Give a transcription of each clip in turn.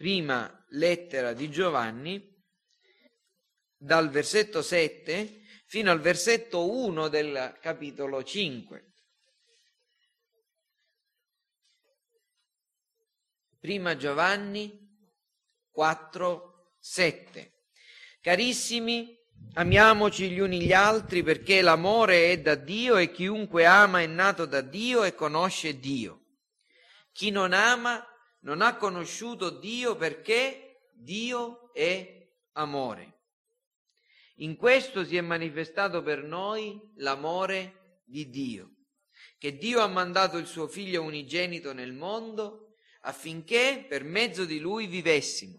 prima lettera di Giovanni, dal versetto 7 fino al versetto 1 del capitolo 5. Prima Giovanni 4, 7. Carissimi, amiamoci gli uni gli altri perché l'amore è da Dio e chiunque ama è nato da Dio e conosce Dio. Chi non ama non ha conosciuto Dio perché Dio è amore. In questo si è manifestato per noi l'amore di Dio, che Dio ha mandato il suo figlio unigenito nel mondo affinché per mezzo di lui vivessimo.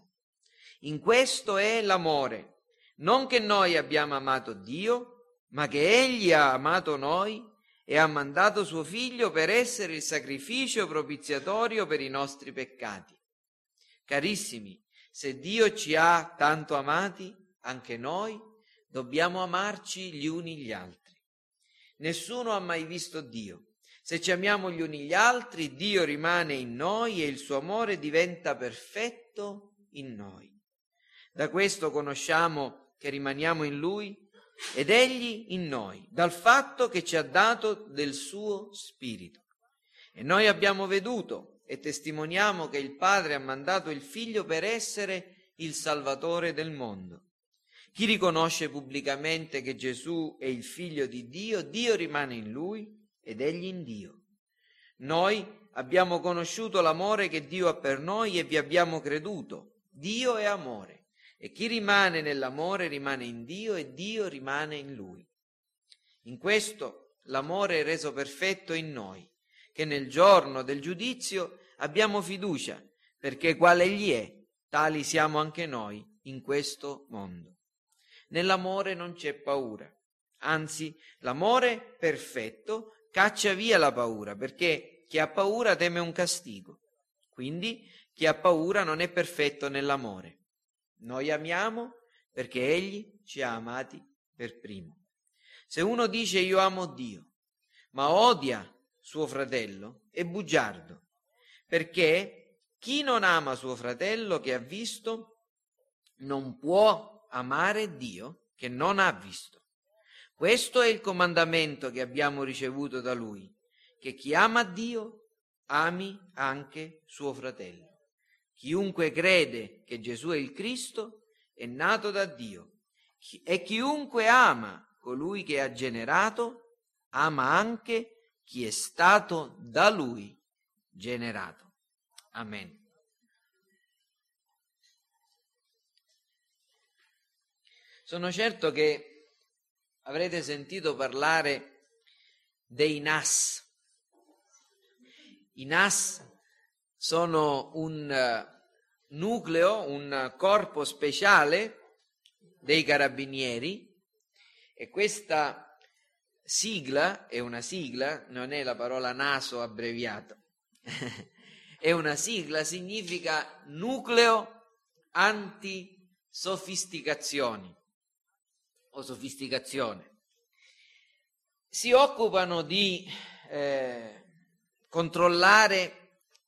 In questo è l'amore, non che noi abbiamo amato Dio, ma che Egli ha amato noi e ha mandato suo figlio per essere il sacrificio propiziatorio per i nostri peccati. Carissimi, se Dio ci ha tanto amati, anche noi dobbiamo amarci gli uni gli altri. Nessuno ha mai visto Dio. Se ci amiamo gli uni gli altri, Dio rimane in noi e il suo amore diventa perfetto in noi. Da questo conosciamo che rimaniamo in Lui ed Egli in noi, dal fatto che ci ha dato del suo Spirito. E noi abbiamo veduto e testimoniamo che il Padre ha mandato il Figlio per essere il Salvatore del mondo. Chi riconosce pubblicamente che Gesù è il Figlio di Dio, Dio rimane in lui ed egli in Dio. Noi abbiamo conosciuto l'amore che Dio ha per noi e vi abbiamo creduto. Dio è amore e chi rimane nell'amore rimane in Dio e Dio rimane in lui. In questo l'amore è reso perfetto in noi, che nel giorno del giudizio abbiamo fiducia, perché quale Egli è, tali siamo anche noi in questo mondo. Nell'amore non c'è paura, anzi l'amore perfetto caccia via la paura, perché chi ha paura teme un castigo. Quindi chi ha paura non è perfetto nell'amore. Noi amiamo perché Egli ci ha amati per primo. Se uno dice io amo Dio, ma odia suo fratello, è bugiardo, perché chi non ama suo fratello che ha visto non può amare Dio che non ha visto. Questo è il comandamento che abbiamo ricevuto da Lui, che chi ama Dio ami anche suo fratello. Chiunque crede che Gesù è il Cristo è nato da Dio e chiunque ama colui che ha generato ama anche chi è stato da Lui generato. Amen. Sono certo che avrete sentito parlare dei NAS. I NAS sono un eh, nucleo, un corpo speciale dei carabinieri e questa sigla è una sigla, non è la parola naso abbreviato, è una sigla, significa nucleo anti-sofisticazioni o sofisticazione. Si occupano di eh, controllare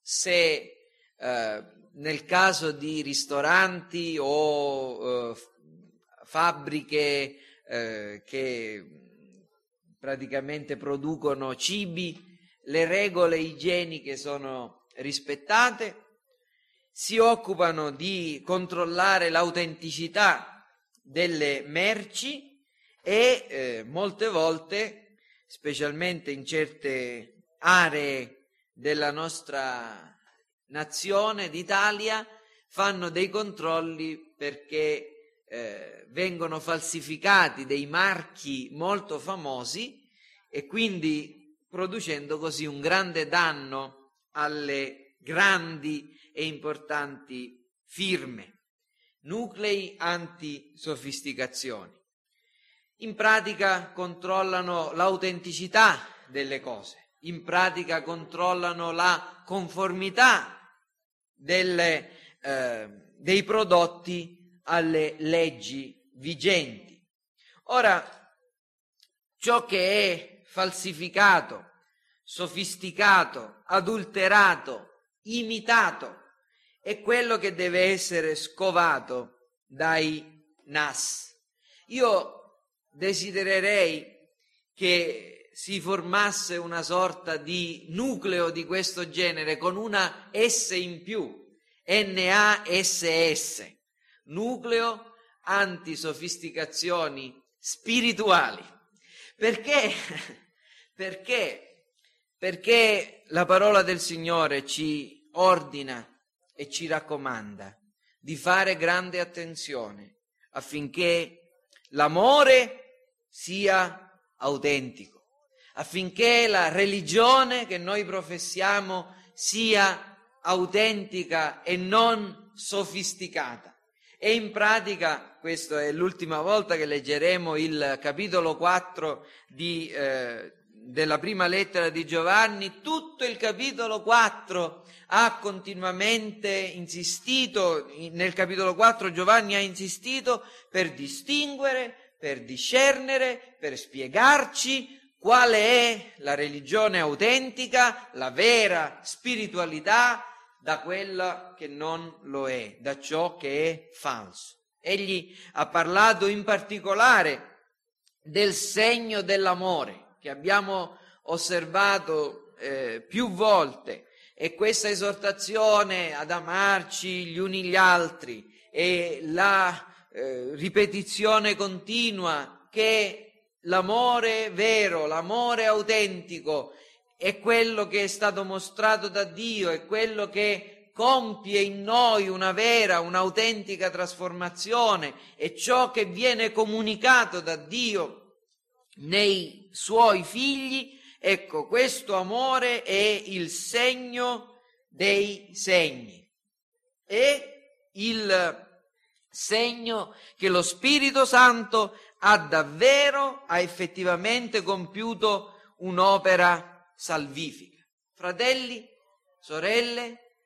se eh, nel caso di ristoranti o eh, fabbriche eh, che praticamente producono cibi, le regole igieniche sono rispettate, si occupano di controllare l'autenticità delle merci e eh, molte volte, specialmente in certe aree della nostra nazione, d'Italia, fanno dei controlli perché eh, vengono falsificati dei marchi molto famosi e quindi producendo così un grande danno alle grandi e importanti firme nuclei anti-sofisticazioni. In pratica controllano l'autenticità delle cose, in pratica controllano la conformità delle, eh, dei prodotti alle leggi vigenti. Ora, ciò che è falsificato, sofisticato, adulterato, imitato, è quello che deve essere scovato dai NAS. Io desidererei che si formasse una sorta di nucleo di questo genere con una S in più, NASS, nucleo antisofisticazioni spirituali. Perché? Perché? Perché la parola del Signore ci ordina e ci raccomanda di fare grande attenzione affinché l'amore sia autentico, affinché la religione che noi professiamo sia autentica e non sofisticata. E in pratica, questa è l'ultima volta che leggeremo il capitolo 4 di, eh, della prima lettera di Giovanni, tutto il capitolo 4 ha continuamente insistito, nel capitolo 4 Giovanni ha insistito per distinguere, per discernere, per spiegarci quale è la religione autentica, la vera spiritualità, da quella che non lo è, da ciò che è falso. Egli ha parlato in particolare del segno dell'amore che abbiamo osservato eh, più volte e questa esortazione ad amarci gli uni gli altri e la eh, ripetizione continua che l'amore vero, l'amore autentico è quello che è stato mostrato da Dio, è quello che compie in noi una vera, un'autentica trasformazione, è ciò che viene comunicato da Dio nei suoi figli. Ecco, questo amore è il segno dei segni. È il segno che lo Spirito Santo ha davvero, ha effettivamente compiuto un'opera salvifica. Fratelli, sorelle,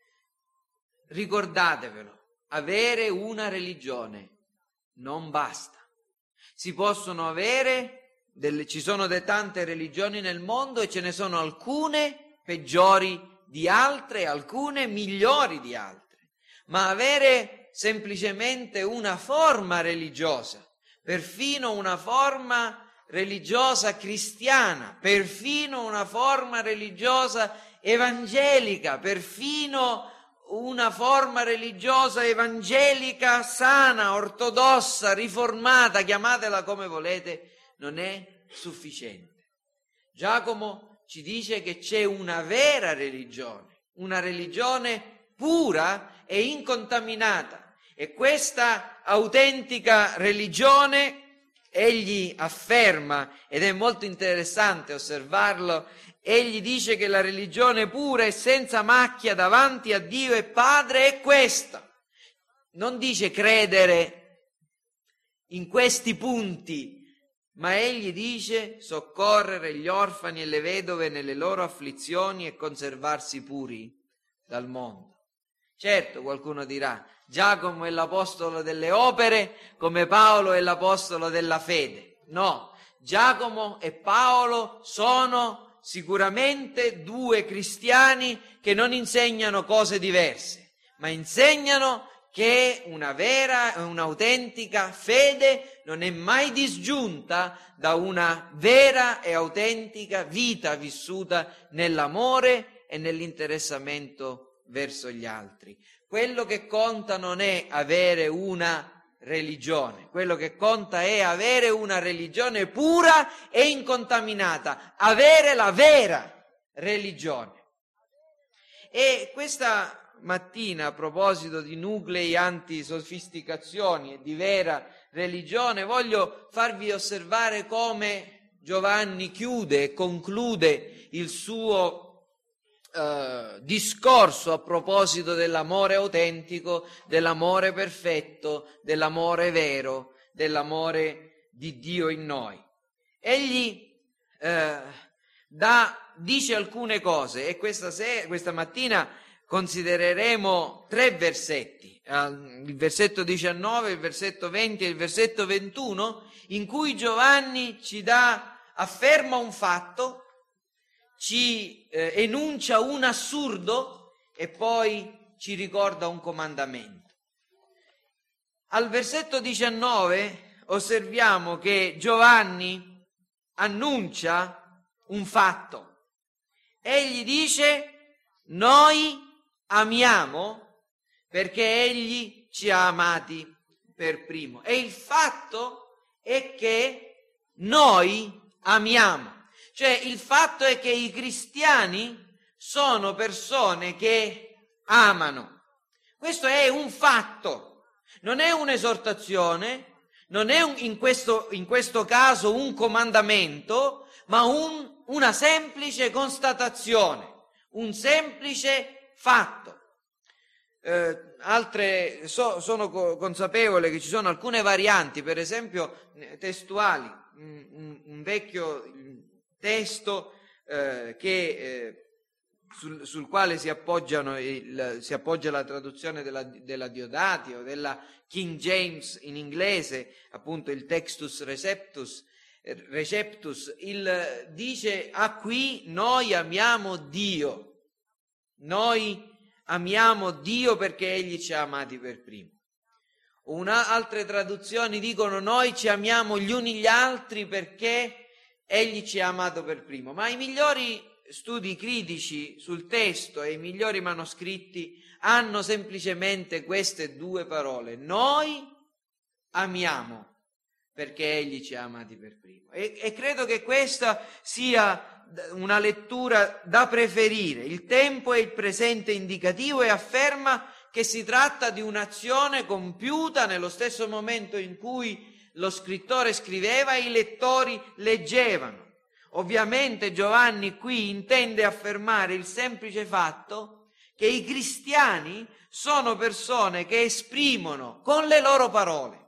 ricordatevelo, avere una religione non basta. Si possono avere, delle, ci sono de tante religioni nel mondo e ce ne sono alcune peggiori di altre, alcune migliori di altre, ma avere semplicemente una forma religiosa, perfino una forma religiosa cristiana, perfino una forma religiosa evangelica, perfino una forma religiosa evangelica sana, ortodossa, riformata, chiamatela come volete, non è sufficiente. Giacomo ci dice che c'è una vera religione, una religione pura e incontaminata. E questa autentica religione egli afferma, ed è molto interessante osservarlo, egli dice che la religione pura e senza macchia davanti a Dio e Padre è questa. Non dice credere in questi punti, ma egli dice soccorrere gli orfani e le vedove nelle loro afflizioni e conservarsi puri dal mondo. Certo, qualcuno dirà, Giacomo è l'apostolo delle opere come Paolo è l'apostolo della fede. No, Giacomo e Paolo sono sicuramente due cristiani che non insegnano cose diverse, ma insegnano che una vera e un'autentica fede non è mai disgiunta da una vera e autentica vita vissuta nell'amore e nell'interessamento verso gli altri. Quello che conta non è avere una religione, quello che conta è avere una religione pura e incontaminata, avere la vera religione. E questa mattina, a proposito di nuclei antisofisticazioni e di vera religione, voglio farvi osservare come Giovanni chiude e conclude il suo eh, discorso a proposito dell'amore autentico, dell'amore perfetto, dell'amore vero, dell'amore di Dio in noi. Egli eh, da, dice alcune cose e questa, se, questa mattina considereremo tre versetti, il versetto 19, il versetto 20 e il versetto 21, in cui Giovanni ci dà, afferma un fatto ci eh, enuncia un assurdo e poi ci ricorda un comandamento. Al versetto 19 osserviamo che Giovanni annuncia un fatto. Egli dice, noi amiamo perché egli ci ha amati per primo. E il fatto è che noi amiamo. Cioè il fatto è che i cristiani sono persone che amano. Questo è un fatto, non è un'esortazione, non è un, in, questo, in, questo, caso un comandamento, ma un, una semplice constatazione, un semplice fatto. Eh, altre, so, sono co- consapevole che ci sono alcune varianti, per esempio testuali, un, un vecchio testo eh, che, eh, sul, sul, quale si, il, si, appoggia la traduzione della, della Diodati o della King James in inglese, appunto il Textus Receptus, eh, Receptus il, dice a qui noi amiamo Dio, noi amiamo Dio perché Egli ci ha amati per primo. Una, altre traduzioni dicono noi ci amiamo gli uni gli altri perché Egli ci ha amato per primo. Ma i migliori studi critici sul testo e i migliori manoscritti hanno semplicemente queste due parole. Noi amiamo perché Egli ci ha amati per primo. E, e credo che questa sia una lettura da preferire. Il tempo è il presente indicativo e afferma che si tratta di un'azione compiuta nello stesso momento in cui lo scrittore scriveva e i lettori leggevano. Ovviamente Giovanni qui intende affermare il semplice fatto che i cristiani sono persone che esprimono con le loro parole,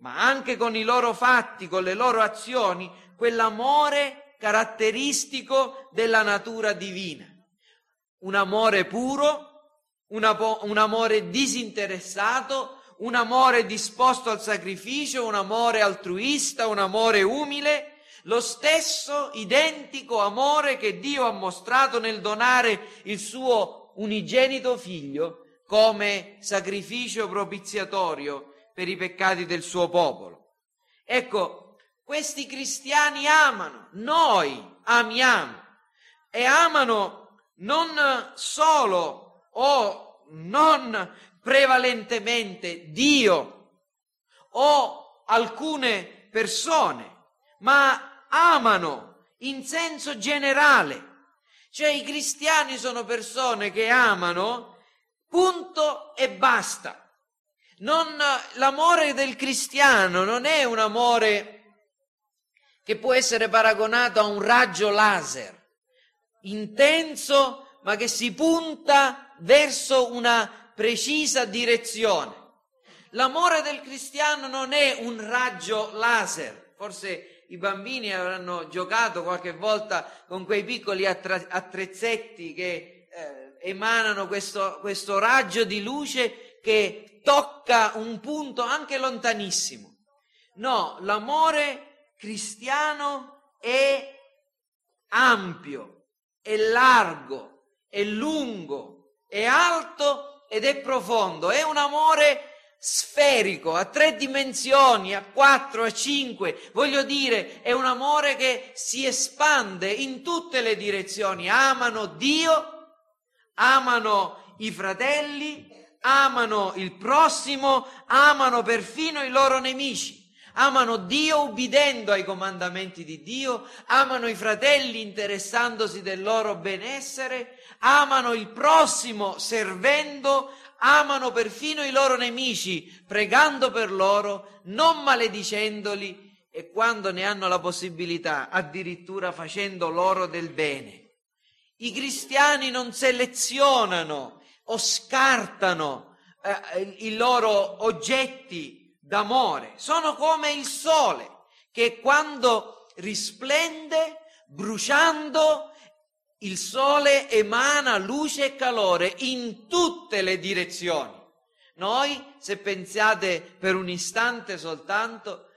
ma anche con i loro fatti, con le loro azioni, quell'amore caratteristico della natura divina. Un amore puro, un amore disinteressato, un amore disposto al sacrificio, un amore altruista, un amore umile, lo stesso identico amore che Dio ha mostrato nel donare il suo unigenito figlio come sacrificio propiziatorio per i peccati del suo popolo. Ecco, questi cristiani amano, noi amiamo e amano non solo o non prevalentemente Dio o alcune persone, ma amano in senso generale. Cioè i cristiani sono persone che amano, punto e basta. Non, l'amore del cristiano non è un amore che può essere paragonato a un raggio laser, intenso, ma che si punta verso una precisa direzione. L'amore del cristiano non è un raggio laser, forse i bambini avranno giocato qualche volta con quei piccoli attrezzetti che eh, emanano questo, questo raggio di luce che tocca un punto anche lontanissimo. No, l'amore cristiano è ampio, è largo, è lungo, è alto ed è profondo, è un amore sferico, a tre dimensioni, a quattro, a cinque, voglio dire, è un amore che si espande in tutte le direzioni, amano Dio, amano i fratelli, amano il prossimo, amano perfino i loro nemici. Amano Dio ubbidendo ai comandamenti di Dio, amano i fratelli interessandosi del loro benessere, amano il prossimo servendo, amano perfino i loro nemici, pregando per loro, non maledicendoli e quando ne hanno la possibilità, addirittura facendo loro del bene. I cristiani non selezionano o scartano eh, i loro oggetti d'amore, sono come il sole che quando risplende, bruciando, il sole emana luce e calore in tutte le direzioni. Noi, se pensate per un istante soltanto,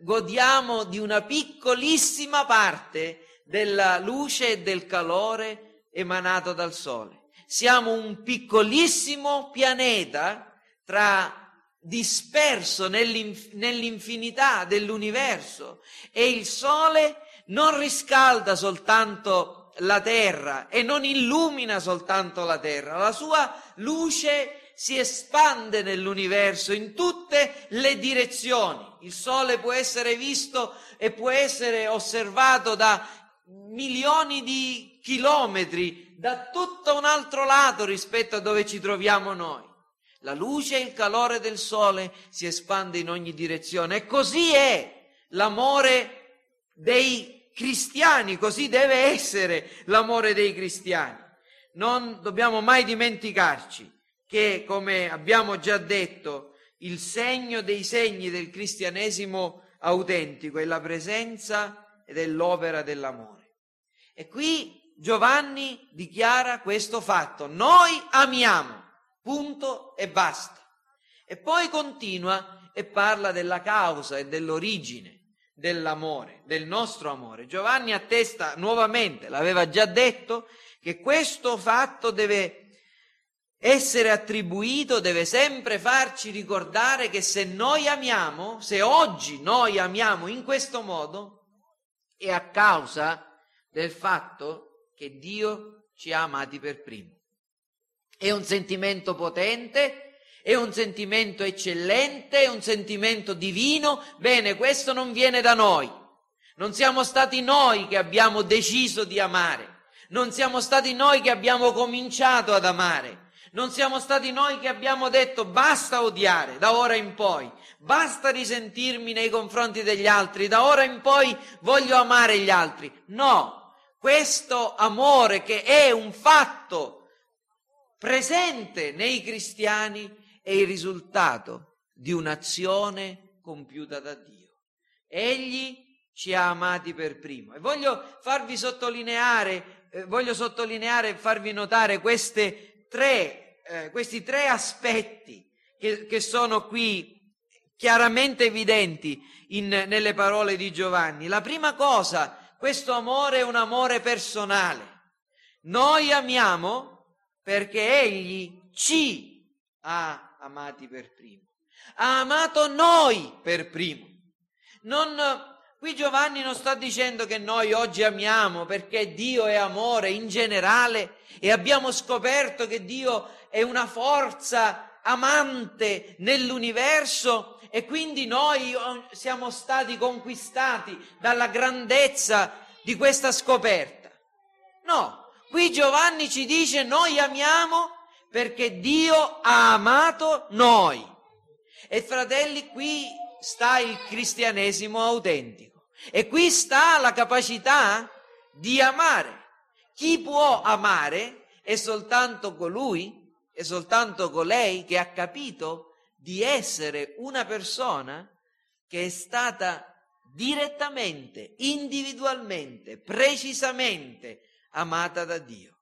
godiamo di una piccolissima parte della luce e del calore emanato dal sole. siamo un piccolissimo pianeta tra disperso nell'inf- nell'infinità dell'universo e il sole non riscalda soltanto la terra e non illumina soltanto la terra, la sua luce si espande nell'universo in tutte le direzioni. Il sole può essere visto e può essere osservato da milioni di chilometri, da tutto un altro lato rispetto a dove ci troviamo noi. La luce e il calore del sole si espande in ogni direzione e così è l'amore dei cristiani, così deve essere l'amore dei cristiani. Non dobbiamo mai dimenticarci che, come abbiamo già detto, il segno dei segni del cristianesimo autentico è la presenza ed è l'opera dell'amore. E qui Giovanni dichiara questo fatto, noi amiamo punto e basta. E poi continua e parla della causa e dell'origine dell'amore, del nostro amore. Giovanni attesta nuovamente, l'aveva già detto, che questo fatto deve essere attribuito, deve sempre farci ricordare che se noi amiamo, se oggi noi amiamo in questo modo, è a causa del fatto che Dio ci ha amati per primo. È un sentimento potente, è un sentimento eccellente, è un sentimento divino. Bene, questo non viene da noi. Non siamo stati noi che abbiamo deciso di amare. Non siamo stati noi che abbiamo cominciato ad amare. Non siamo stati noi che abbiamo detto basta odiare da ora in poi, basta risentirmi nei confronti degli altri, da ora in poi voglio amare gli altri. No, questo amore che è un fatto presente nei cristiani è il risultato di un'azione compiuta da Dio. Egli ci ha amati per primo. E voglio farvi sottolineare, eh, voglio sottolineare e farvi notare tre, eh, questi tre aspetti che, che, sono qui chiaramente evidenti in, nelle parole di Giovanni. La prima cosa, questo amore è un amore personale. Noi amiamo perché egli ci ha amati per primo. Ha amato noi per primo. Non, qui Giovanni non sta dicendo che noi oggi amiamo perché Dio è amore in generale e abbiamo scoperto che Dio è una forza amante nell'universo e quindi noi siamo stati conquistati dalla grandezza di questa scoperta. No, Qui Giovanni ci dice noi amiamo perché Dio ha amato noi. E fratelli, qui sta il cristianesimo autentico. E qui sta la capacità di amare. Chi può amare è soltanto colui, è soltanto colei che ha capito di essere una persona che è stata direttamente, individualmente, precisamente amata da Dio.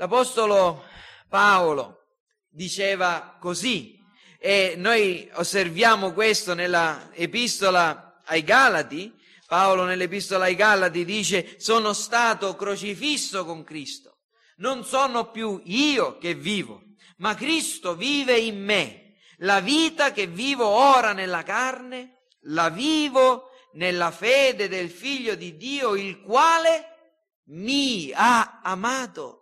L'Apostolo Paolo diceva così, e noi osserviamo questo nella epistola ai Galati, Paolo nell'epistola ai Galati dice sono stato crocifisso con Cristo, non sono più io che vivo, ma Cristo vive in me. La vita che vivo ora nella carne, la vivo nella fede del Figlio di Dio, il quale mi ha amato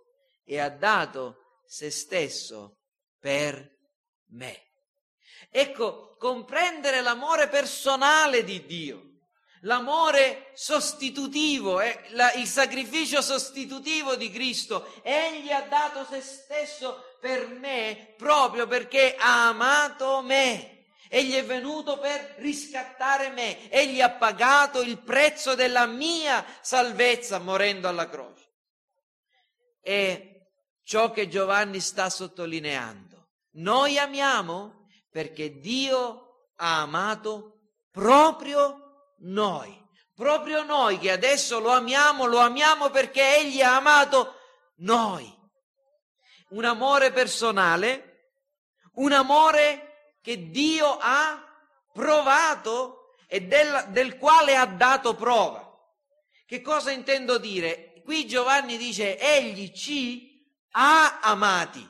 e ha dato se stesso per me. Ecco, comprendere l'amore personale di Dio, l'amore sostitutivo, eh, la, il sacrificio sostitutivo di Cristo. Egli ha dato se stesso per me proprio perché ha amato me. Egli è venuto per riscattare me, egli ha pagato il prezzo della mia salvezza morendo alla croce. E ciò che Giovanni sta sottolineando, noi amiamo perché Dio ha amato proprio noi, proprio noi che adesso lo amiamo, lo amiamo perché egli ha amato noi. Un amore personale, un amore che Dio ha provato e del, del quale ha dato prova. Che cosa intendo dire? Qui Giovanni dice, egli ci ha amati.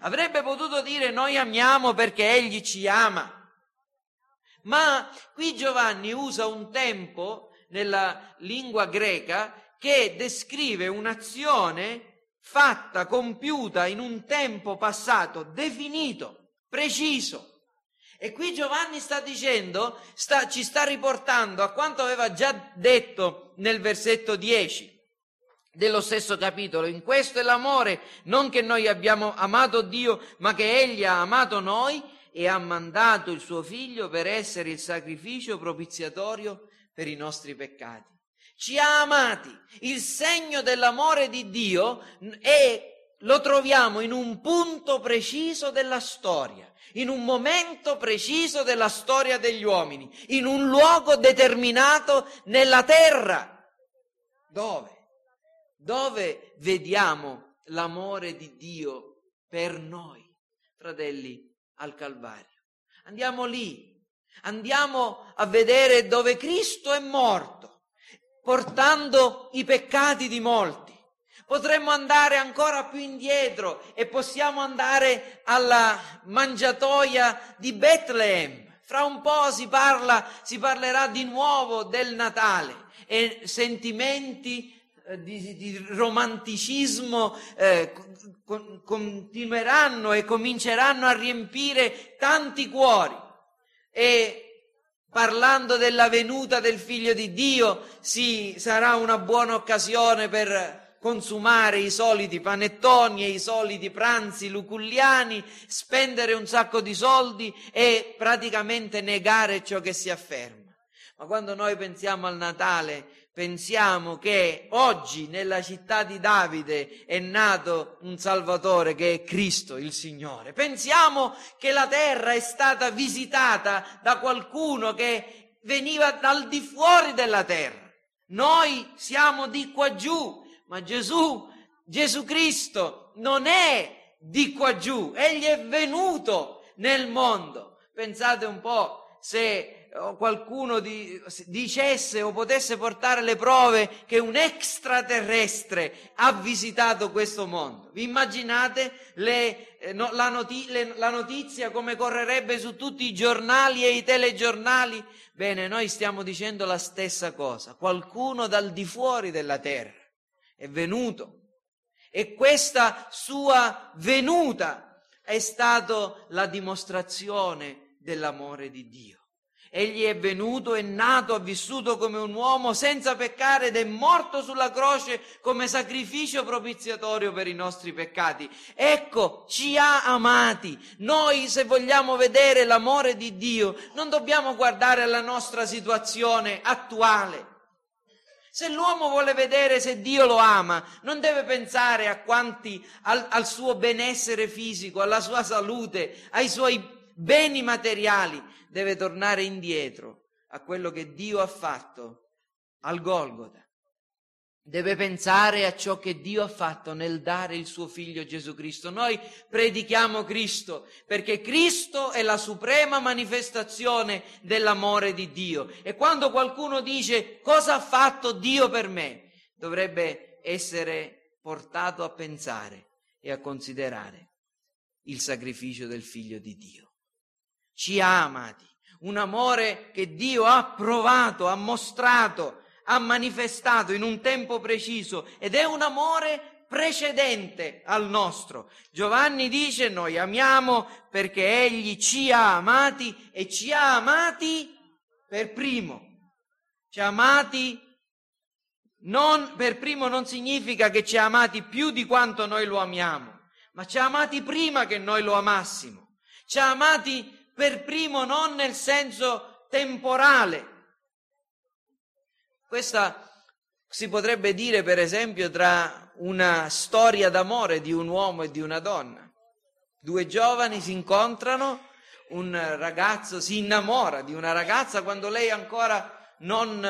Avrebbe potuto dire noi amiamo perché egli ci ama. Ma qui Giovanni usa un tempo nella lingua greca che descrive un'azione fatta, compiuta in un tempo passato definito, preciso. E qui Giovanni sta dicendo, sta, ci sta riportando a quanto aveva già detto nel versetto 10 dello stesso capitolo. In questo è l'amore, non che noi abbiamo amato Dio, ma che Egli ha amato noi e ha mandato il suo figlio per essere il sacrificio propiziatorio per i nostri peccati. Ci ha amati. Il segno dell'amore di Dio è, lo troviamo in un punto preciso della storia in un momento preciso della storia degli uomini, in un luogo determinato nella terra. Dove? Dove vediamo l'amore di Dio per noi, fratelli, al Calvario? Andiamo lì, andiamo a vedere dove Cristo è morto, portando i peccati di molti Potremmo andare ancora più indietro e possiamo andare alla mangiatoia di Betlemme. Fra un po' si parla, si parlerà di nuovo del Natale e sentimenti di, di, romanticismo eh, con, continueranno e cominceranno a riempire tanti cuori. E parlando della venuta del figlio di Dio, sì, sarà una buona occasione per consumare i soliti panettoni e i soliti pranzi luculliani, spendere un sacco di soldi e praticamente negare ciò che si afferma. Ma quando noi pensiamo al Natale, pensiamo che oggi nella città di Davide è nato un Salvatore che è Cristo il Signore. Pensiamo che la terra è stata visitata da qualcuno che veniva dal di fuori della terra. Noi siamo di qua giù ma Gesù, Gesù Cristo non è di qua giù, egli è venuto nel mondo. Pensate un po' se oh, qualcuno di, dicesse o potesse portare le prove che un extraterrestre ha visitato questo mondo. Vi immaginate le, eh, no, la, noti, le, la notizia come correrebbe su tutti i giornali e i telegiornali? Bene, noi stiamo dicendo la stessa cosa. Qualcuno dal di fuori della terra è venuto. E questa sua venuta è stata la dimostrazione dell'amore di Dio. Egli è venuto, è nato, ha vissuto come un uomo senza peccare ed è morto sulla croce come sacrificio propiziatorio per i nostri peccati. Ecco, ci ha amati. Noi, se vogliamo vedere l'amore di Dio, non dobbiamo guardare alla nostra situazione attuale se l'uomo vuole vedere se Dio lo ama, non deve pensare a quanti, al, al suo benessere fisico, alla sua salute, ai suoi beni materiali, deve tornare indietro a quello che Dio ha fatto al Golgota deve pensare a ciò che Dio ha fatto nel dare il suo figlio Gesù Cristo. Noi predichiamo Cristo perché Cristo è la suprema manifestazione dell'amore di Dio. E quando qualcuno dice cosa ha fatto Dio per me, dovrebbe essere portato a pensare e a considerare il sacrificio del figlio di Dio. Ci ha amati, un amore che Dio ha provato, ha mostrato ha manifestato in un tempo preciso ed è un amore precedente al nostro. Giovanni dice noi amiamo perché egli ci ha amati e ci ha amati per primo. Ci ha amati non per primo non significa che ci ha amati più di quanto noi lo amiamo, ma ci ha amati prima che noi lo amassimo. Ci ha amati per primo non nel senso temporale, questa si potrebbe dire, per esempio, tra una storia d'amore di un uomo e di una donna. Due giovani si incontrano, un ragazzo si innamora di una ragazza quando lei ancora non,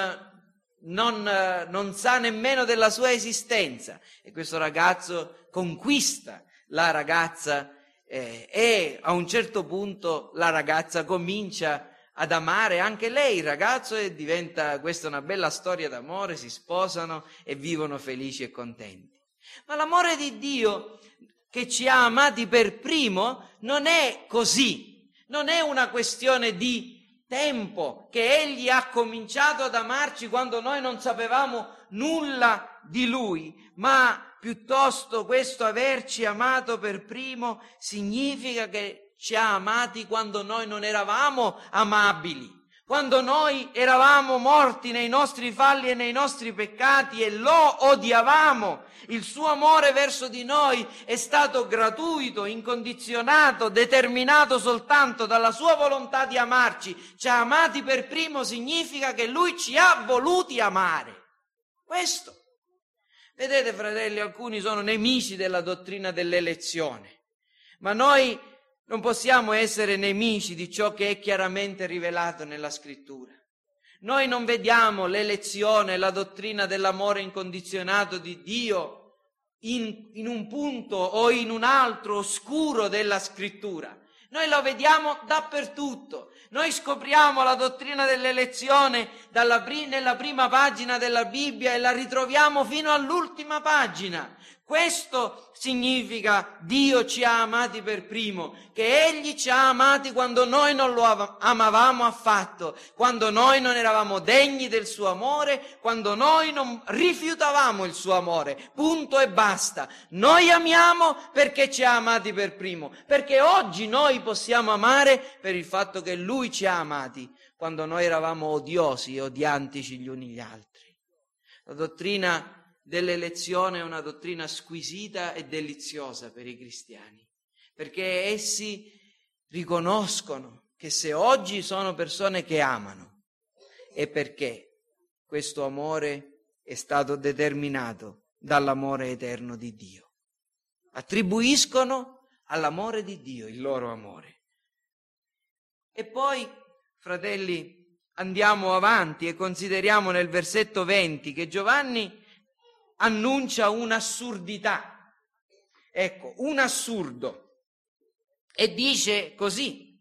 non, non sa nemmeno della sua esistenza e questo ragazzo conquista la ragazza eh, e a un certo punto la ragazza comincia ad amare anche lei il ragazzo e diventa questa una bella storia d'amore, si sposano e vivono felici e contenti. Ma l'amore di Dio che ci ha amati per primo non è così, non è una questione di tempo che Egli ha cominciato ad amarci quando noi non sapevamo nulla di Lui, ma piuttosto questo averci amato per primo significa che ci ha amati quando noi non eravamo amabili quando noi eravamo morti nei nostri falli e nei nostri peccati e lo odiavamo, il suo amore verso di noi è stato gratuito, incondizionato, determinato soltanto dalla sua volontà di amarci. Ci ha amati per primo significa che lui ci ha voluti amare. Questo. Vedete, fratelli, alcuni sono nemici della dottrina dell'elezione, ma noi non possiamo essere nemici di ciò che è chiaramente rivelato nella scrittura. Noi non vediamo l'elezione, la dottrina dell'amore incondizionato di Dio in, in, un punto o in un altro oscuro della scrittura. Noi lo vediamo dappertutto. Noi scopriamo la dottrina dell'elezione dalla, nella prima pagina della Bibbia e la ritroviamo fino all'ultima pagina. Questo significa Dio ci ha amati per primo, che Egli ci ha amati quando noi non lo amavamo affatto, quando noi non eravamo degni del suo amore, quando noi non rifiutavamo il suo amore. Punto e basta. Noi amiamo perché ci ha amati per primo, perché oggi noi possiamo amare per il fatto che Lui ci ha amati quando noi eravamo odiosi e odiantici gli uni gli altri. La dottrina dell'elezione è una dottrina squisita e deliziosa per i cristiani, perché essi riconoscono che se oggi sono persone che amano, è perché questo amore è stato determinato dall'amore eterno di Dio. Attribuiscono all'amore di Dio il loro amore. E poi, fratelli, andiamo avanti e consideriamo nel versetto 20 che Giovanni annuncia un'assurdità. Ecco, un assurdo. E dice così.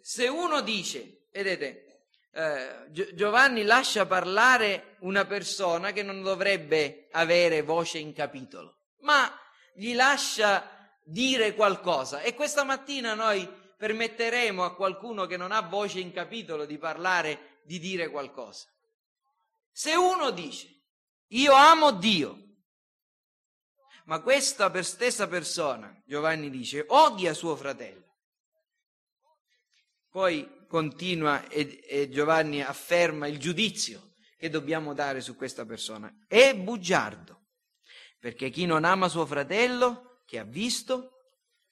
Se uno dice, vedete, eh, Giovanni lascia parlare una persona che non dovrebbe avere voce in capitolo, ma gli lascia dire qualcosa. E questa mattina noi permetteremo a qualcuno che non ha voce in capitolo di parlare, di dire qualcosa. Se uno dice, io amo Dio. Ma questa per stessa persona, Giovanni dice, odia suo fratello. Poi continua e, e Giovanni afferma il giudizio che dobbiamo dare su questa persona. È bugiardo, perché chi non ama suo fratello, che ha visto,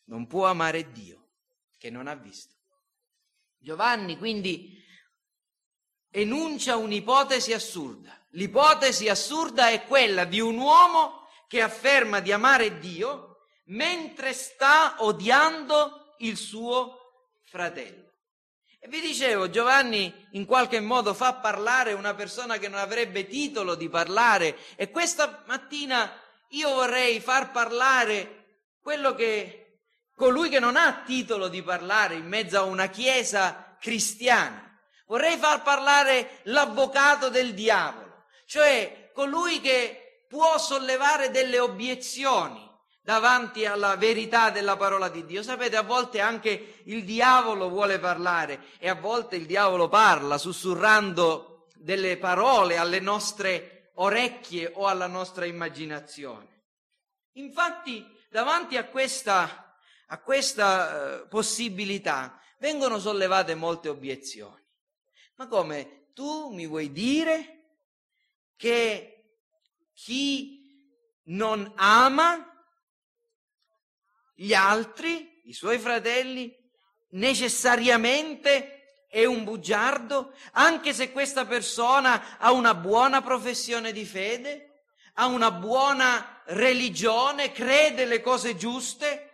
non può amare Dio, che non ha visto. Giovanni quindi enuncia un'ipotesi assurda. L'ipotesi assurda è quella di un uomo che afferma di amare Dio mentre sta odiando il suo fratello. E vi dicevo, Giovanni in qualche modo fa parlare una persona che non avrebbe titolo di parlare e questa mattina io vorrei far parlare quello che colui che non ha titolo di parlare in mezzo a una chiesa cristiana. Vorrei far parlare l'avvocato del diavolo, cioè colui che può sollevare delle obiezioni davanti alla verità della parola di Dio. Sapete, a volte anche il diavolo vuole parlare e a volte il diavolo parla sussurrando delle parole alle nostre orecchie o alla nostra immaginazione. Infatti, davanti a questa, a questa uh, possibilità vengono sollevate molte obiezioni. Ma come? Tu mi vuoi dire che chi non ama gli altri, i suoi fratelli, necessariamente è un bugiardo, anche se questa persona ha una buona professione di fede, ha una buona religione, crede le cose giuste,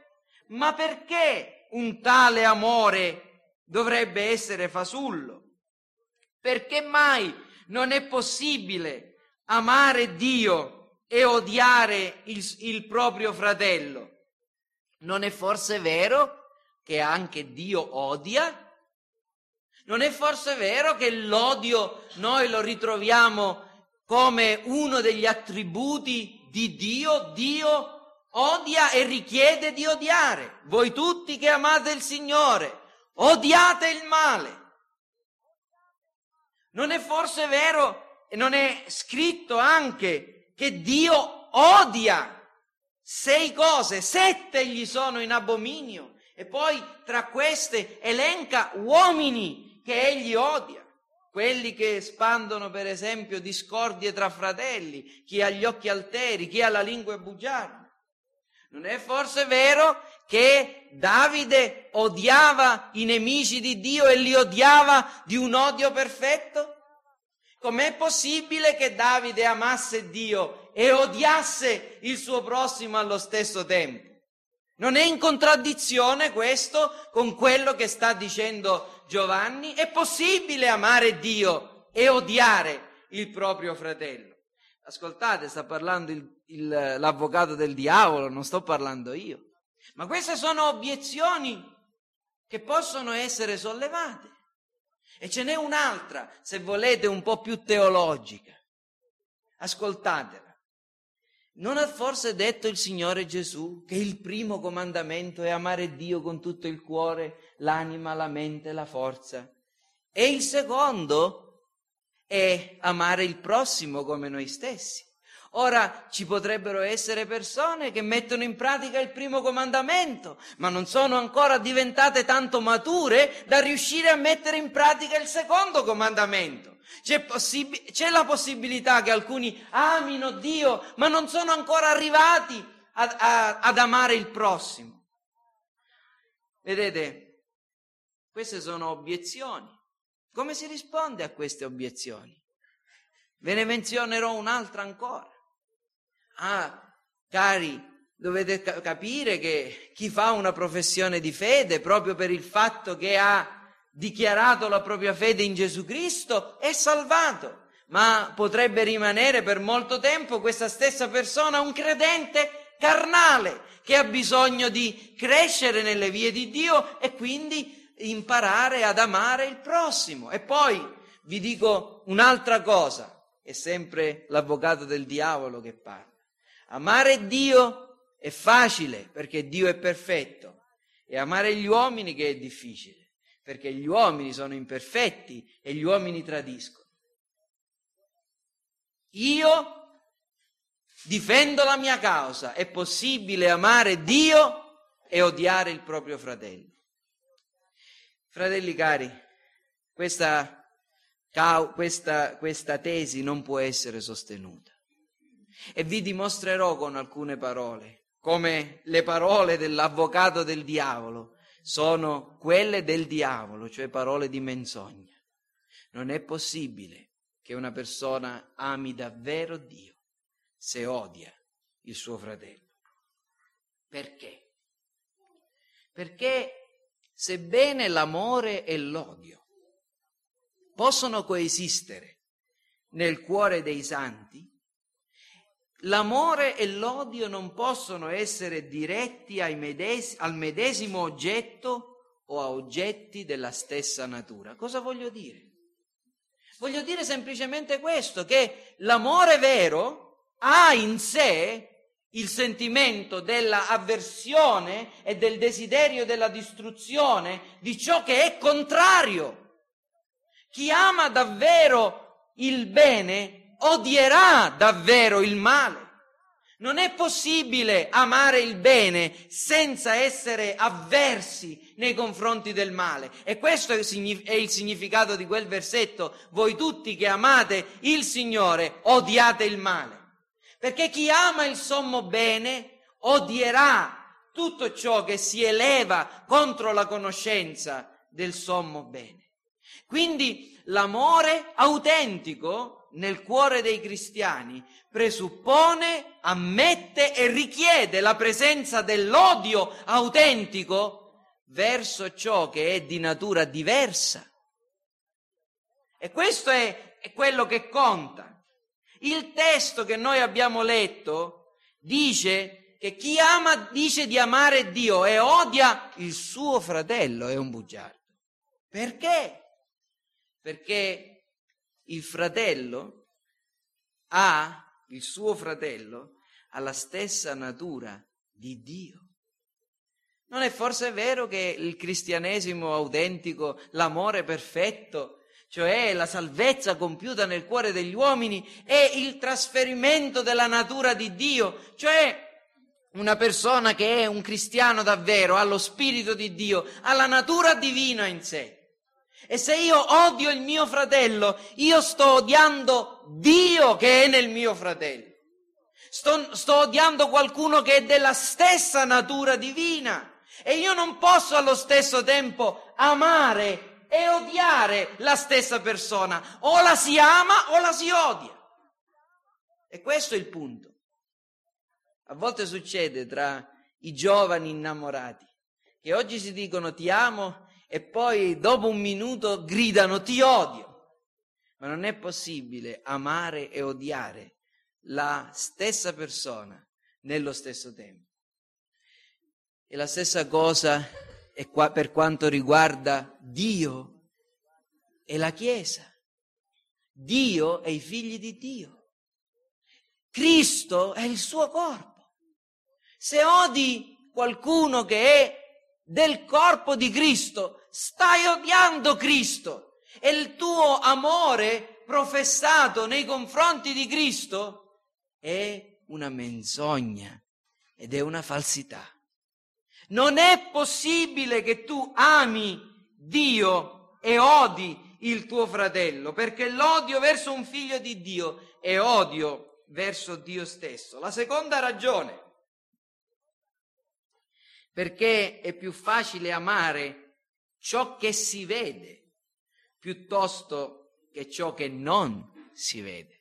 ma perché un tale amore dovrebbe essere fasullo? Perché mai non è possibile amare Dio e odiare il, il proprio fratello? Non è forse vero che anche Dio odia? Non è forse vero che l'odio noi lo ritroviamo come uno degli attributi di Dio, Dio odia e richiede di odiare. Voi tutti che amate il Signore, odiate il male. Non è forse vero non è scritto anche che Dio odia sei cose, sette gli sono in abominio e poi tra queste elenca uomini che egli odia, quelli che espandono per esempio discordie tra fratelli, chi ha gli occhi alteri, chi ha la lingua bugiarda. Non è forse vero che Davide odiava i nemici di Dio e li odiava di un odio perfetto? Com'è possibile che Davide amasse Dio e odiasse il suo prossimo allo stesso tempo? Non è in contraddizione questo con quello che sta dicendo Giovanni? È possibile amare Dio e odiare il proprio fratello? Ascoltate, sta parlando il, il, l'avvocato del diavolo, non sto parlando io. Ma queste sono obiezioni che possono essere sollevate. E ce n'è un'altra, se volete, un po' più teologica. Ascoltatela. Non ha forse detto il Signore Gesù che il primo comandamento è amare Dio con tutto il cuore, l'anima, la mente, la forza? E il secondo è amare il prossimo come noi stessi. Ora ci potrebbero essere persone che mettono in pratica il primo comandamento, ma non sono ancora diventate tanto mature da riuscire a mettere in pratica il secondo comandamento. C'è, possib- c'è la possibilità che alcuni amino Dio, ma non sono ancora arrivati a, a, ad amare il prossimo. Vedete, queste sono obiezioni. Come si risponde a queste obiezioni? Ve ne menzionerò un'altra ancora. Ah, cari, dovete capire che chi fa una professione di fede proprio per il fatto che ha dichiarato la propria fede in Gesù Cristo è salvato, ma potrebbe rimanere per molto tempo questa stessa persona un credente carnale che ha bisogno di crescere nelle vie di Dio e quindi imparare ad amare il prossimo. E poi vi dico un'altra cosa, è sempre l'avvocato del diavolo che parla. Amare Dio è facile perché Dio è perfetto e amare gli uomini che è difficile perché gli uomini sono imperfetti e gli uomini tradiscono. Io difendo la mia causa, è possibile amare Dio e odiare il proprio fratello. Fratelli cari, questa, questa, questa tesi non può essere sostenuta. E vi dimostrerò con alcune parole, come le parole dell'avvocato del diavolo sono quelle del diavolo, cioè parole di menzogna. Non è possibile che una persona ami davvero Dio se odia il suo fratello. Perché? Perché sebbene l'amore e l'odio possono coesistere nel cuore dei santi, L'amore e l'odio non possono essere diretti medes- al medesimo oggetto o a oggetti della stessa natura. Cosa voglio dire? Voglio dire semplicemente questo, che l'amore vero ha in sé il sentimento dell'avversione e del desiderio della distruzione di ciò che è contrario. Chi ama davvero il bene odierà davvero il male. Non è possibile amare il bene senza essere avversi nei confronti del male. E questo è il significato di quel versetto. Voi tutti che amate il Signore, odiate il male. Perché chi ama il sommo bene odierà tutto ciò che si eleva contro la conoscenza del sommo bene. Quindi l'amore autentico nel cuore dei cristiani presuppone, ammette e richiede la presenza dell'odio autentico verso ciò che è di natura diversa. E questo è, è quello che conta. Il testo che noi abbiamo letto dice che chi ama dice di amare Dio e odia il suo fratello è un bugiardo. Perché? Perché il fratello ha, il suo fratello, alla stessa natura di Dio. Non è forse vero che il cristianesimo autentico, l'amore perfetto, cioè la salvezza compiuta nel cuore degli uomini, è il trasferimento della natura di Dio, cioè una persona che è un cristiano davvero, ha lo Spirito di Dio, ha la natura divina in sé. E se io odio il mio fratello, io sto odiando Dio che è nel mio fratello. Sto, sto odiando qualcuno che è della stessa natura divina. E io non posso allo stesso tempo amare e odiare la stessa persona. O la si ama o la si odia. E questo è il punto. A volte succede tra i giovani innamorati che oggi si dicono ti amo e poi dopo un minuto gridano ti odio. Ma non è possibile amare e odiare la stessa persona nello stesso tempo. E la stessa cosa è qua per quanto riguarda Dio e la Chiesa. Dio e i figli di Dio. Cristo è il suo corpo. Se odi qualcuno che è del corpo di Cristo, stai odiando Cristo e il tuo amore professato nei confronti di Cristo è una menzogna ed è una falsità. Non è possibile che tu ami Dio e odi il tuo fratello, perché l'odio verso un figlio di Dio è odio verso Dio stesso. La seconda ragione perché è più facile amare ciò che si vede piuttosto che ciò che non si vede.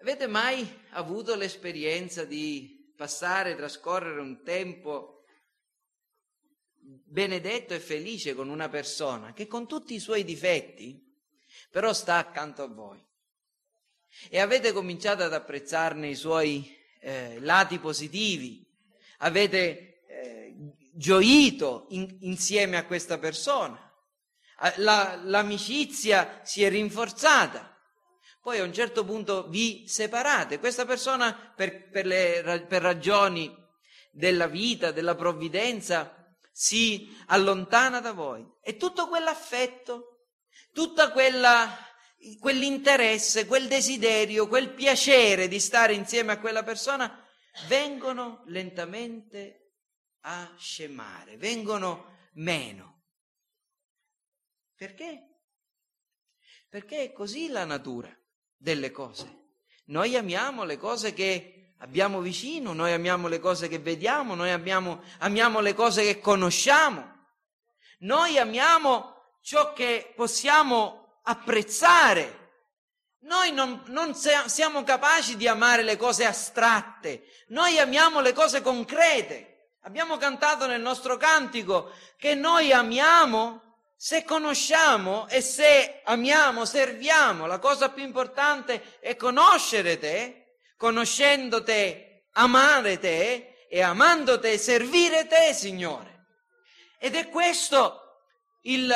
Avete mai avuto l'esperienza di passare, trascorrere un tempo benedetto e felice con una persona che con tutti i suoi difetti però sta accanto a voi e avete cominciato ad apprezzarne i suoi eh, lati positivi, avete gioito in, insieme a questa persona, la, l'amicizia si è rinforzata. Poi a un certo punto vi separate. Questa persona, per, per, le, per ragioni della vita, della provvidenza, si allontana da voi. E tutto quell'affetto, quella quell'interesse, quel desiderio, quel piacere di stare insieme a quella persona vengono lentamente a scemare, vengono meno. Perché? Perché è così la natura delle cose. Noi amiamo le cose che abbiamo vicino, noi amiamo le cose che vediamo, noi amiamo, amiamo le cose che conosciamo, noi amiamo ciò che possiamo apprezzare noi non, non, siamo capaci di amare le cose astratte, noi amiamo le cose concrete. Abbiamo cantato nel nostro cantico che noi amiamo se conosciamo e se amiamo, serviamo. La cosa più importante è conoscere te, conoscendo te, amare te e amando te, servire te, Signore. Ed è questo il,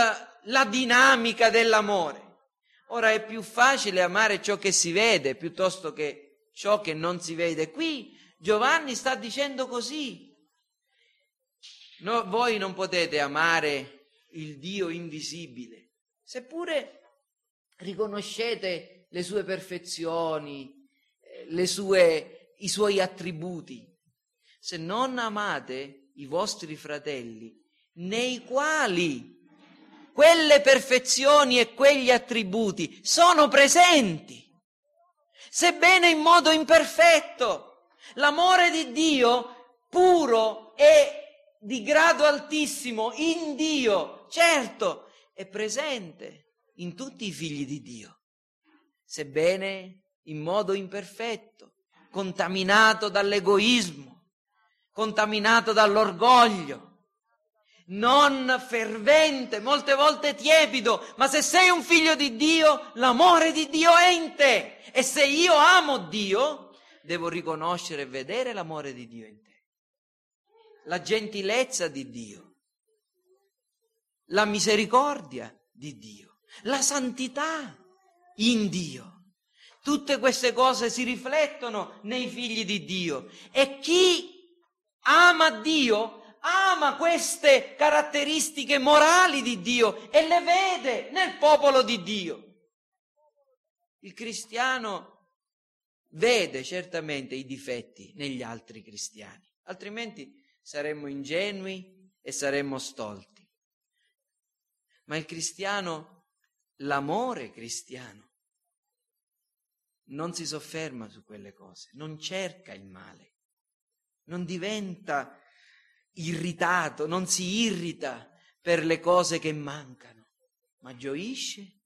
la dinamica dell'amore. Ora è più facile amare ciò che si vede piuttosto che ciò che non si vede. Qui Giovanni sta dicendo così. No, voi non potete amare il Dio invisibile, seppure riconoscete le sue perfezioni, eh, sue, i suoi attributi. Se non amate i vostri fratelli, nei quali quelle perfezioni e quegli attributi sono presenti, sebbene in modo imperfetto. L'amore di Dio puro e di grado altissimo in Dio, certo, è presente in tutti i figli di Dio, sebbene in modo imperfetto, contaminato dall'egoismo, contaminato dall'orgoglio, non fervente, molte volte tiepido, ma se sei un figlio di Dio, l'amore di Dio è in te. E se io amo Dio, devo riconoscere e vedere l'amore di Dio in te. La gentilezza di Dio, la misericordia di Dio, la santità in Dio. Tutte queste cose si riflettono nei figli di Dio e chi ama Dio ama queste caratteristiche morali di Dio e le vede nel popolo di Dio. Il cristiano vede certamente i difetti negli altri cristiani, altrimenti saremmo ingenui e saremmo stolti. Ma il cristiano, l'amore cristiano, non si sofferma su quelle cose, non cerca il male, non diventa irritato, non si irrita per le cose che mancano, ma gioisce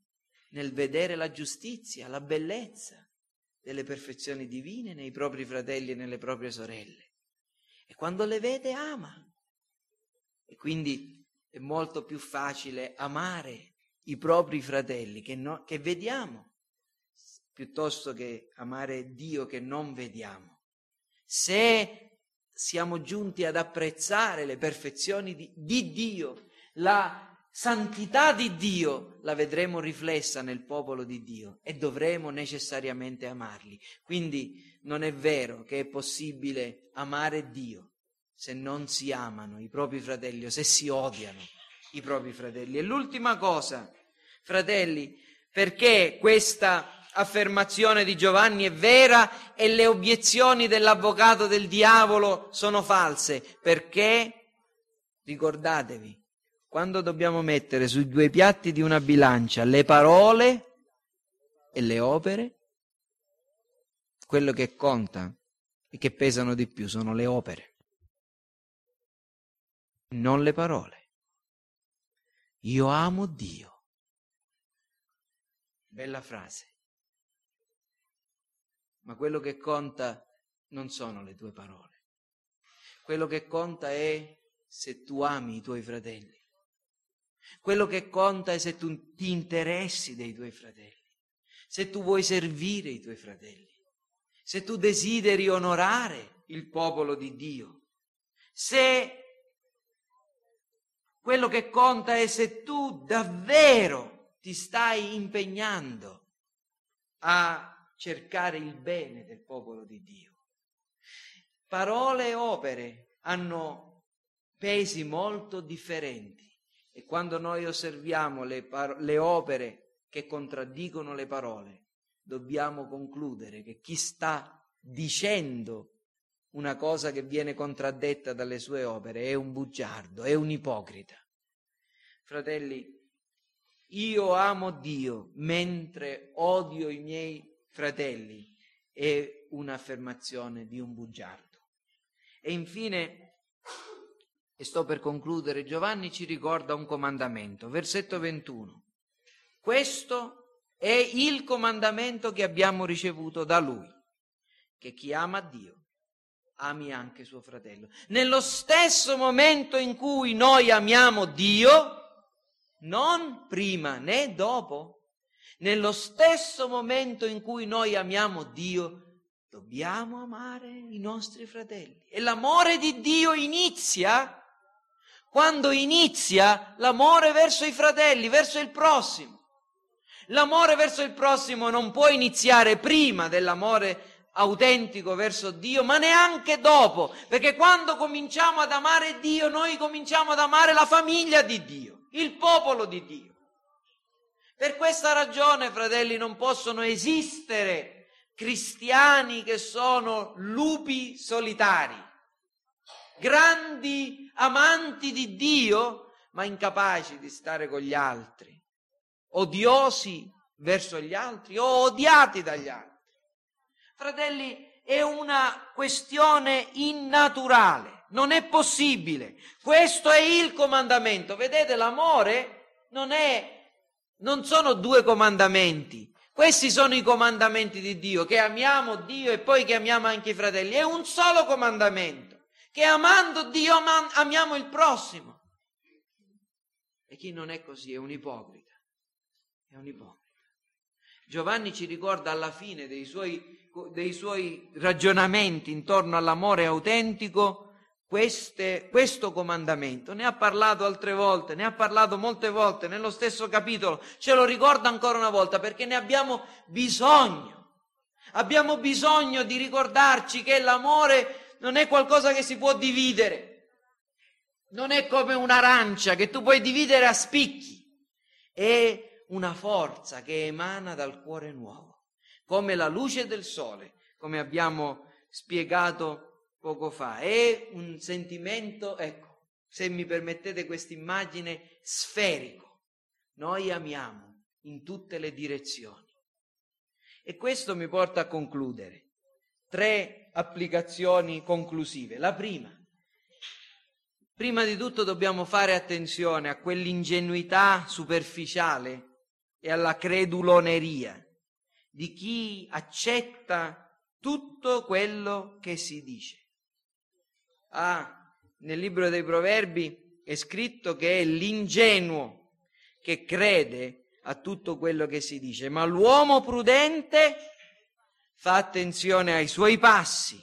nel vedere la giustizia, la bellezza delle perfezioni divine nei propri fratelli e nelle proprie sorelle. E quando le vede ama. E quindi è molto più facile amare i propri fratelli che, no, che vediamo piuttosto che amare Dio che non vediamo. Se siamo giunti ad apprezzare le perfezioni di, di Dio, la santità di Dio, la vedremo riflessa nel popolo di Dio e dovremo necessariamente amarli. Quindi non è vero che è possibile amare Dio se non si amano i propri fratelli o se si odiano i propri fratelli. E l'ultima cosa, fratelli, perché questa affermazione di Giovanni è vera e le obiezioni dell'avvocato del diavolo sono false, perché ricordatevi, quando dobbiamo mettere sui due piatti di una bilancia le parole e le opere, quello che conta e che pesano di più sono le opere, non le parole. Io amo Dio. Bella frase. Ma quello che conta non sono le tue parole. Quello che conta è se tu ami i tuoi fratelli. Quello che conta è se tu ti interessi dei tuoi fratelli, se tu vuoi servire i tuoi fratelli, se tu desideri onorare il popolo di Dio, se quello che conta è se tu davvero ti stai impegnando a cercare il bene del popolo di Dio. Parole e opere hanno pesi molto differenti e quando noi osserviamo le, par- le opere che contraddicono le parole, dobbiamo concludere che chi sta dicendo una cosa che viene contraddetta dalle sue opere è un bugiardo, è un ipocrita. Fratelli, io amo Dio mentre odio i miei fratelli, è un'affermazione di un bugiardo. E infine, e sto per concludere, Giovanni ci ricorda un comandamento, versetto 21. Questo è il comandamento che abbiamo ricevuto da lui, che chi ama Dio ami anche suo fratello. Nello stesso momento in cui noi amiamo Dio, non prima né dopo, nello stesso momento in cui noi amiamo Dio, dobbiamo amare i nostri fratelli. E l'amore di Dio inizia quando inizia l'amore verso i fratelli, verso il prossimo. L'amore verso il prossimo non può iniziare prima dell'amore autentico verso Dio, ma neanche dopo, perché quando cominciamo ad amare Dio, noi cominciamo ad amare la famiglia di Dio, il popolo di Dio. Per questa ragione, fratelli, non possono esistere cristiani che sono lupi solitari, grandi amanti di Dio, ma incapaci di stare con gli altri, odiosi verso gli altri o odiati dagli altri. Fratelli, è una questione innaturale, non è possibile. Questo è il comandamento. Vedete, l'amore non è non sono due comandamenti. Questi sono i comandamenti di Dio, che amiamo Dio e poi che amiamo anche i fratelli. È un solo comandamento, che amando Dio amiamo il prossimo. E chi non è così è un ipocrita. È un ipocrita. Giovanni ci ricorda alla fine dei suoi, dei suoi ragionamenti intorno all'amore autentico queste, questo comandamento. Ne ha parlato altre volte, ne ha parlato molte volte nello stesso capitolo, ce lo ricorda ancora una volta perché ne abbiamo bisogno. Abbiamo bisogno di ricordarci che l'amore non è qualcosa che si può dividere. Non è come un'arancia che tu puoi dividere a spicchi. È una forza che emana dal cuore nuovo, come la luce del sole, come abbiamo spiegato poco fa. È un sentimento, ecco, se mi permettete questa immagine, sferico. Noi amiamo in tutte le direzioni. E questo mi porta a concludere. Tre applicazioni conclusive. La prima, prima di tutto dobbiamo fare attenzione a quell'ingenuità superficiale e alla creduloneria di chi accetta tutto quello che si dice. Ah, nel libro dei proverbi è scritto che è l'ingenuo che crede a tutto quello che si dice, ma l'uomo prudente fa attenzione ai suoi passi.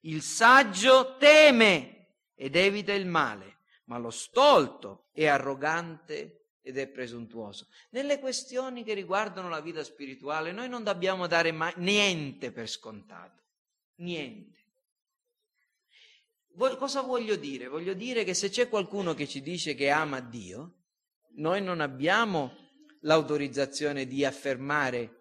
Il saggio teme ed evita il male, ma lo stolto è arrogante ed è presuntuoso. Nelle questioni che riguardano la vita spirituale noi non dobbiamo dare mai, niente per scontato, niente. Cosa voglio dire? Voglio dire che se c'è qualcuno che ci dice che ama Dio, noi non abbiamo l'autorizzazione di affermare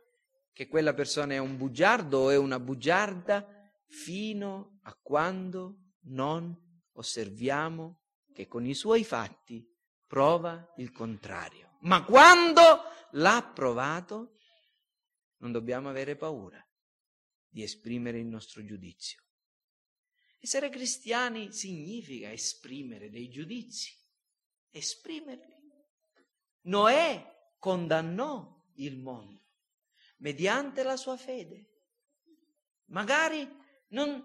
che quella persona è un bugiardo o è una bugiarda fino a quando non osserviamo che con i suoi fatti prova il contrario. Ma quando l'ha provato, non dobbiamo avere paura di esprimere il nostro giudizio. Essere cristiani significa esprimere dei giudizi, esprimerli. Noè condannò il mondo mediante la sua fede. Magari non,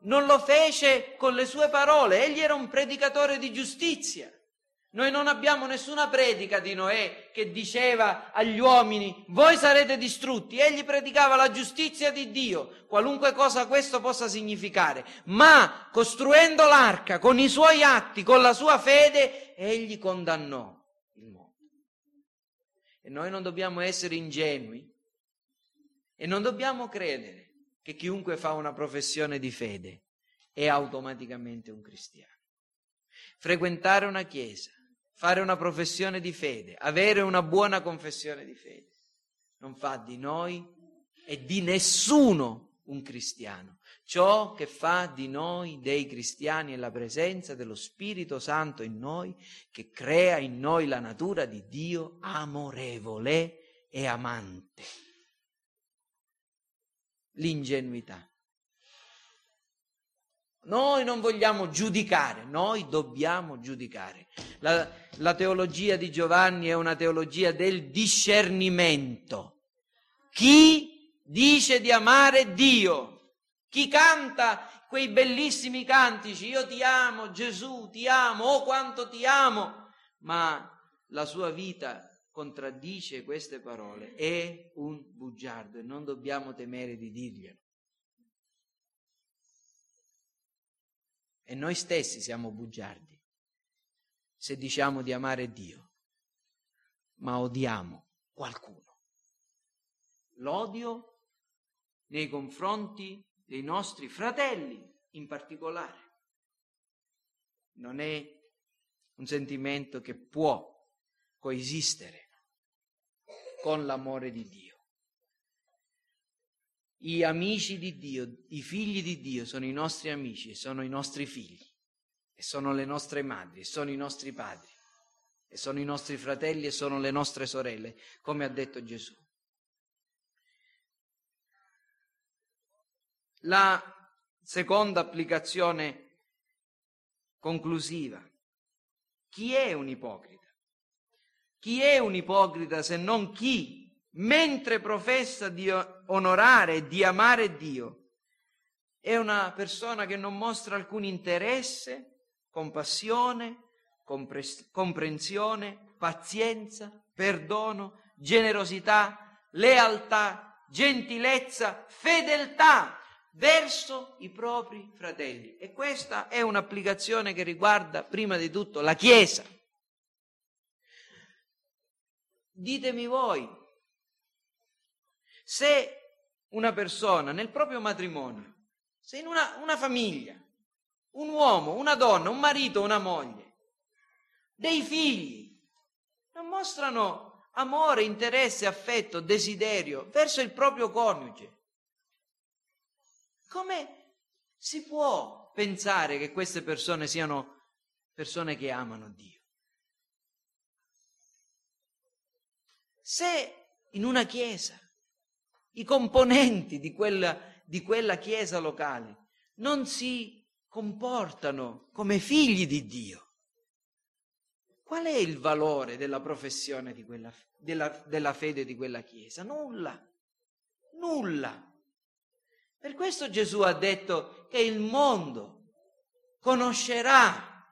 non lo fece con le sue parole, egli era un predicatore di giustizia. Noi non abbiamo nessuna predica di Noè che diceva agli uomini voi sarete distrutti. Egli predicava la giustizia di Dio, qualunque cosa questo possa significare. Ma costruendo l'arca con i suoi atti, con la sua fede, egli condannò e noi non dobbiamo essere ingenui e non dobbiamo credere che chiunque fa una professione di fede è automaticamente un cristiano. Frequentare una chiesa, fare una professione di fede, avere una buona confessione di fede, non fa di noi e di nessuno un cristiano. Ciò che fa di noi dei cristiani è la presenza dello Spirito Santo in noi, che crea in noi la natura di Dio amorevole e amante. L'ingenuità. Noi non vogliamo giudicare, noi dobbiamo giudicare. La, la, teologia di Giovanni è una teologia del discernimento. Chi dice di amare Dio chi canta quei bellissimi cantici, io ti amo Gesù, ti amo, oh quanto ti amo, ma la sua vita contraddice queste parole, è un bugiardo e non dobbiamo temere di dirglielo. E noi stessi siamo bugiardi se diciamo di amare Dio, ma odiamo qualcuno. L'odio nei confronti dei nostri fratelli in particolare. Non è un sentimento che può coesistere con l'amore di Dio. I amici di Dio, i figli di Dio sono i nostri amici, sono i nostri figli, e sono le nostre madri, e sono i nostri padri, e sono i nostri fratelli, e sono le nostre sorelle, come ha detto Gesù. La seconda applicazione conclusiva. Chi è un ipocrita? Chi è un ipocrita se non chi, mentre professa di onorare e di amare Dio, è una persona che non mostra alcun interesse, compassione, comprensione, pazienza, perdono, generosità, lealtà, gentilezza, fedeltà verso i propri fratelli. E questa è un'applicazione che riguarda prima di tutto la Chiesa. Ditemi voi, se una persona nel proprio matrimonio, se in una, una famiglia, un uomo, una donna, un marito, una moglie, dei figli, non mostrano amore, interesse, affetto, desiderio verso il proprio coniuge, come si può pensare che queste persone siano persone che amano Dio? Se in una chiesa i componenti di quella, di quella chiesa locale non si comportano come figli di Dio, qual è il valore della professione di quella, della, della fede di quella chiesa? Nulla, nulla. Per questo Gesù ha detto che il mondo conoscerà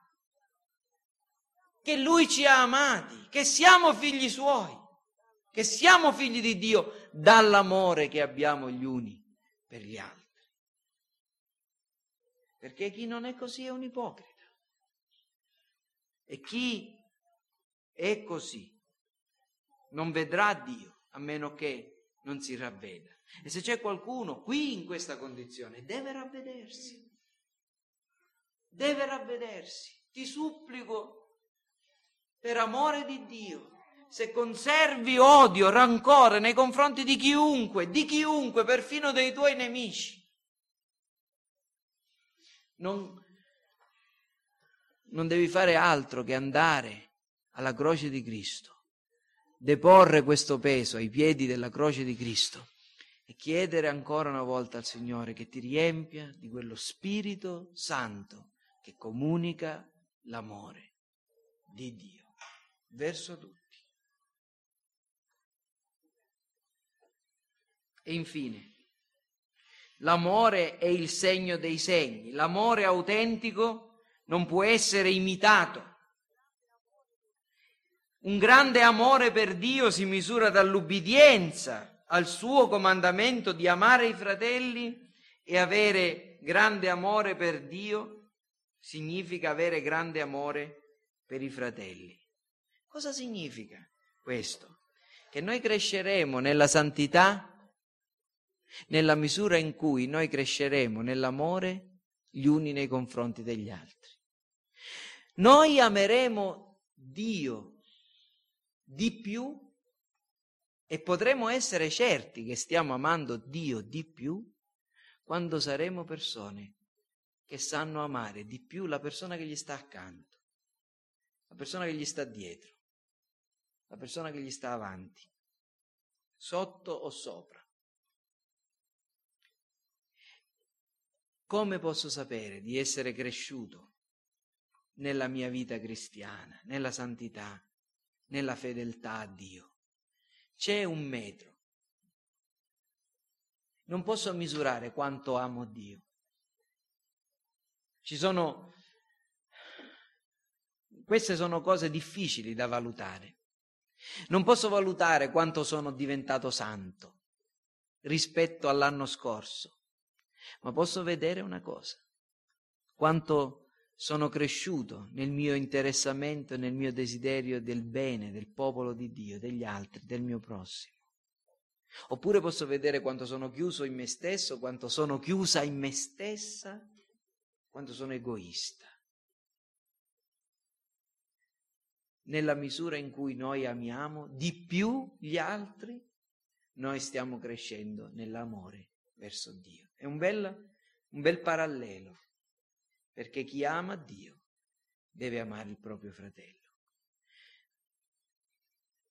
che Lui ci ha amati, che siamo figli Suoi che siamo figli di Dio dall'amore che abbiamo gli uni per gli altri. Perché chi non è così è un ipocrita. E chi è così non vedrà Dio a meno che non si ravveda. E se c'è qualcuno qui in questa condizione, deve ravvedersi. Deve ravvedersi. Ti supplico per amore di Dio se conservi odio, rancore nei confronti di chiunque, di chiunque, perfino dei tuoi nemici, non, non devi fare altro che andare alla croce di Cristo, deporre questo peso ai piedi della croce di Cristo e chiedere ancora una volta al Signore che ti riempia di quello Spirito Santo che comunica l'amore di Dio verso tutti. E infine, l'amore è il segno dei segni. L'amore autentico non può essere imitato. Un grande amore per Dio si misura dall'ubbidienza al suo comandamento di amare i fratelli e avere grande amore per Dio significa avere grande amore per i fratelli. Cosa significa questo? Che noi cresceremo nella santità nella misura in cui noi cresceremo nell'amore gli uni nei confronti degli altri. Noi ameremo Dio di più e potremo essere certi che stiamo amando Dio di più quando saremo persone che sanno amare di più la persona che gli sta accanto, la persona che gli sta dietro, la persona che gli sta avanti, sotto o sopra. Come posso sapere di essere cresciuto nella mia vita cristiana, nella santità, nella fedeltà a Dio? C'è un metro. Non posso misurare quanto amo Dio. Ci sono queste sono cose difficili da valutare. Non posso valutare quanto sono diventato santo rispetto all'anno scorso ma posso vedere una cosa, quanto sono cresciuto nel mio interessamento e nel mio desiderio del bene del popolo di Dio, degli altri, del mio prossimo. Oppure posso vedere quanto sono chiuso in me stesso, quanto sono chiusa in me stessa, quanto sono egoista. Nella misura in cui noi amiamo di più gli altri, noi stiamo crescendo nell'amore verso Dio. È un bel, un bel parallelo, perché chi ama Dio deve amare il proprio fratello.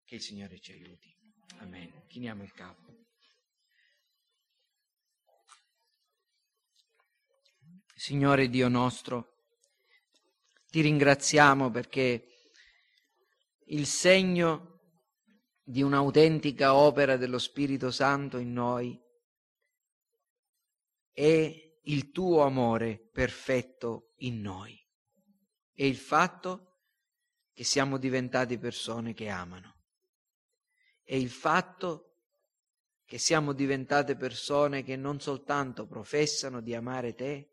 Che il Signore ci aiuti. Amen. Chiniamo il capo. Signore Dio nostro, ti ringraziamo perché il segno di un'autentica opera dello Spirito Santo in noi è il tuo amore perfetto in noi. È il fatto che siamo diventati persone che amano. È il fatto che siamo diventate persone che non soltanto professano di amare te,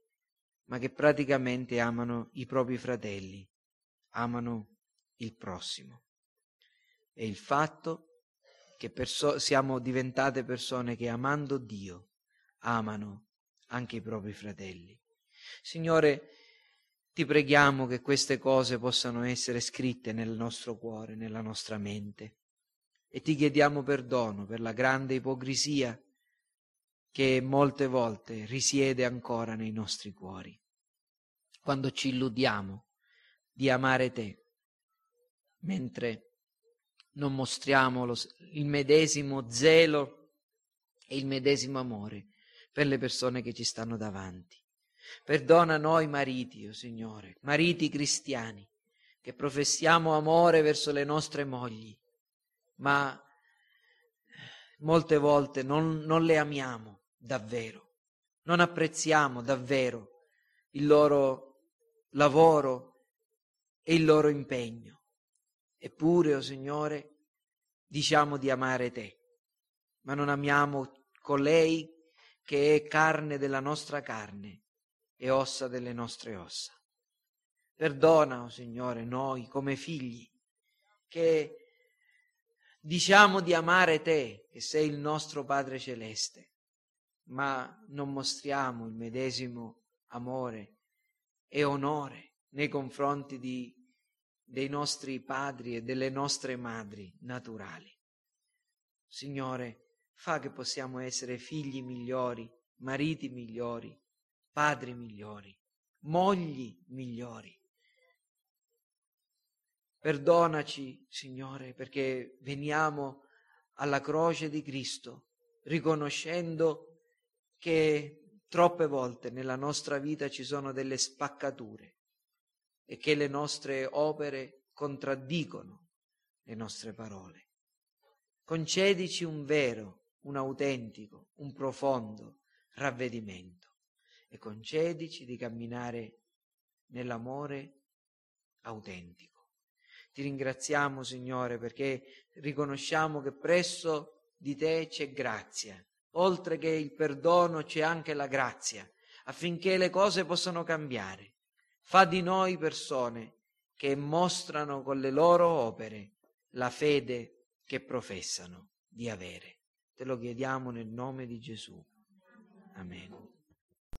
ma che praticamente amano i propri fratelli, amano il prossimo. È il fatto che perso- siamo diventate persone che amando Dio amano anche i propri fratelli. Signore, ti preghiamo che queste cose possano essere scritte nel nostro cuore, nella nostra mente. E ti chiediamo perdono per la grande ipocrisia che molte volte risiede ancora nei nostri cuori. Quando ci illudiamo di amare te, mentre non mostriamo il medesimo zelo e il medesimo amore per le persone che ci stanno davanti. Perdona noi mariti, oh Signore, mariti cristiani, che professiamo amore verso le nostre mogli, ma molte volte non, non le amiamo davvero, non apprezziamo davvero il loro lavoro e il loro impegno. Eppure, o oh Signore, diciamo di amare Te, ma non amiamo colei che è carne della nostra carne e ossa delle nostre ossa. Perdona, o oh Signore, noi come figli, che diciamo di amare Te, che sei il nostro Padre Celeste, ma non mostriamo il medesimo amore e onore nei confronti di, dei nostri padri e delle nostre madri naturali. Signore, fa che possiamo essere figli migliori, mariti migliori, padri migliori, mogli migliori. Perdonaci, Signore, perché veniamo alla croce di Cristo riconoscendo che troppe volte nella nostra vita ci sono delle spaccature e che le nostre opere contraddicono le nostre parole. Concedici un vero, un autentico, un profondo ravvedimento e concedici di camminare nell'amore autentico. Ti ringraziamo, Signore, perché riconosciamo che presso di te c'è grazia. Oltre che il perdono c'è anche la grazia, affinché le cose possano cambiare. Fa di noi persone che mostrano con le loro opere la fede che professano di avere. Te lo chiediamo nel nome di Gesù. Amen.